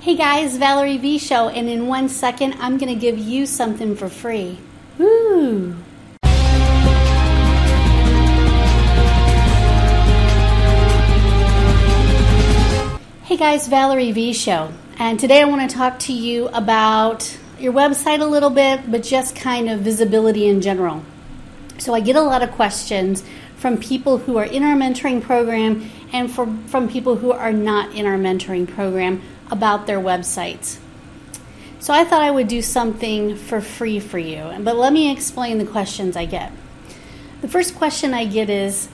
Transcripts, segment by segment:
Hey guys, Valerie V Show, and in one second, I'm going to give you something for free. Woo! Hey guys, Valerie V Show, and today I want to talk to you about your website a little bit, but just kind of visibility in general. So I get a lot of questions from people who are in our mentoring program and for, from people who are not in our mentoring program about their websites. So I thought I would do something for free for you, but let me explain the questions I get. The first question I get is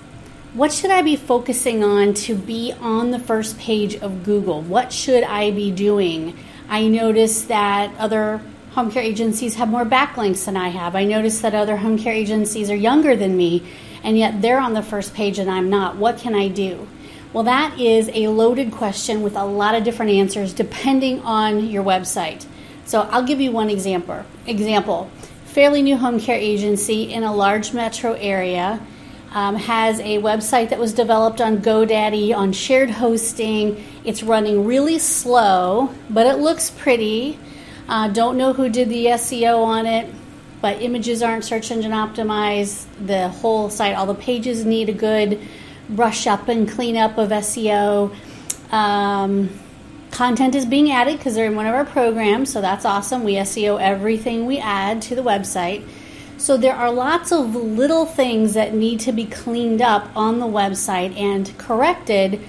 What should I be focusing on to be on the first page of Google? What should I be doing? I notice that other home care agencies have more backlinks than I have. I notice that other home care agencies are younger than me, and yet they're on the first page and I'm not. What can I do? Well, that is a loaded question with a lot of different answers depending on your website. So I'll give you one example. Example: fairly new home care agency in a large metro area um, has a website that was developed on GoDaddy on shared hosting. It's running really slow, but it looks pretty. Uh, don't know who did the SEO on it, but images aren't search engine optimized. The whole site, all the pages need a good brush up and clean up of SEO. Um, content is being added because they're in one of our programs, so that's awesome. We SEO everything we add to the website. So there are lots of little things that need to be cleaned up on the website and corrected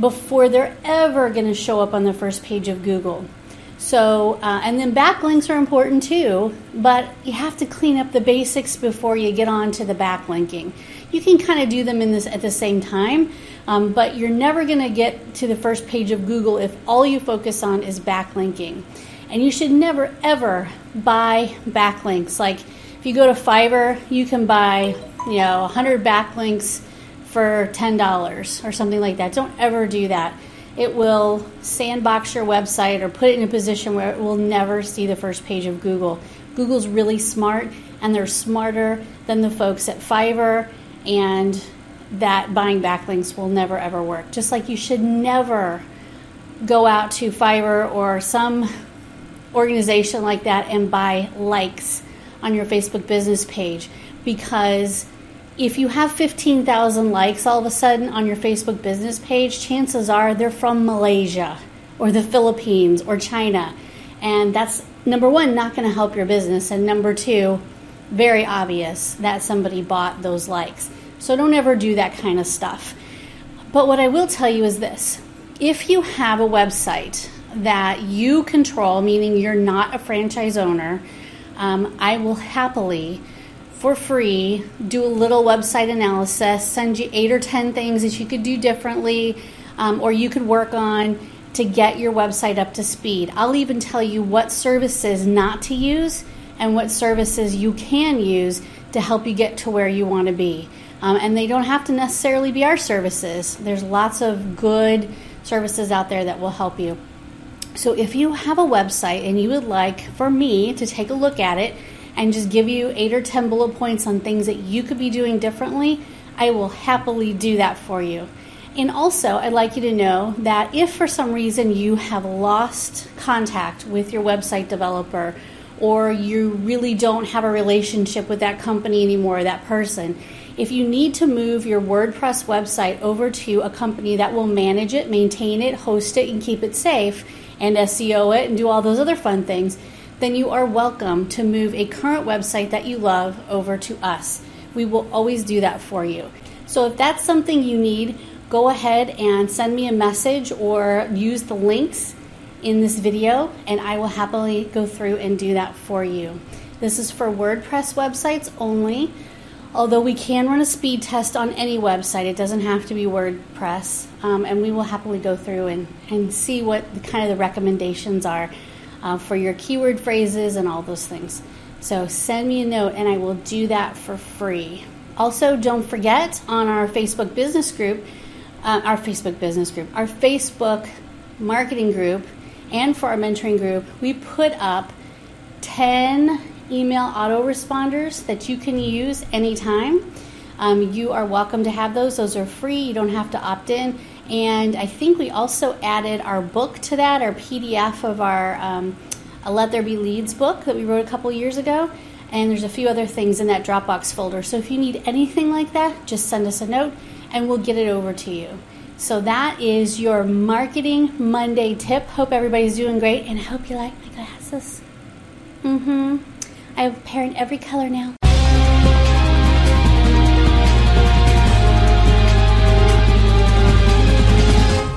before they're ever going to show up on the first page of Google. So, uh, and then backlinks are important too, but you have to clean up the basics before you get on to the backlinking. You can kind of do them in this at the same time, um, but you're never going to get to the first page of Google if all you focus on is backlinking. And you should never ever buy backlinks. Like if you go to Fiverr, you can buy you know 100 backlinks for $10 or something like that. Don't ever do that it will sandbox your website or put it in a position where it will never see the first page of Google. Google's really smart, and they're smarter than the folks at Fiverr, and that buying backlinks will never ever work. Just like you should never go out to Fiverr or some organization like that and buy likes on your Facebook business page because if you have 15,000 likes all of a sudden on your Facebook business page, chances are they're from Malaysia or the Philippines or China. And that's number one, not going to help your business. And number two, very obvious that somebody bought those likes. So don't ever do that kind of stuff. But what I will tell you is this if you have a website that you control, meaning you're not a franchise owner, um, I will happily for free, do a little website analysis, send you eight or 10 things that you could do differently um, or you could work on to get your website up to speed. I'll even tell you what services not to use and what services you can use to help you get to where you want to be. Um, and they don't have to necessarily be our services, there's lots of good services out there that will help you. So if you have a website and you would like for me to take a look at it, and just give you eight or 10 bullet points on things that you could be doing differently, I will happily do that for you. And also, I'd like you to know that if for some reason you have lost contact with your website developer, or you really don't have a relationship with that company anymore, that person, if you need to move your WordPress website over to a company that will manage it, maintain it, host it, and keep it safe, and SEO it, and do all those other fun things, then you are welcome to move a current website that you love over to us. We will always do that for you. So if that's something you need, go ahead and send me a message or use the links in this video, and I will happily go through and do that for you. This is for WordPress websites only. Although we can run a speed test on any website, it doesn't have to be WordPress, um, and we will happily go through and, and see what the, kind of the recommendations are uh, for your keyword phrases and all those things. So send me a note and I will do that for free. Also, don't forget on our Facebook business group, uh, our Facebook business group, our Facebook marketing group, and for our mentoring group, we put up 10 email autoresponders that you can use anytime. Um, you are welcome to have those. Those are free. You don't have to opt in. And I think we also added our book to that, our PDF of our um, Let There Be Leads book that we wrote a couple years ago. And there's a few other things in that Dropbox folder. So if you need anything like that, just send us a note and we'll get it over to you. So that is your Marketing Monday tip. Hope everybody's doing great and I hope you like my glasses. Mm hmm. I have a pair in every color now.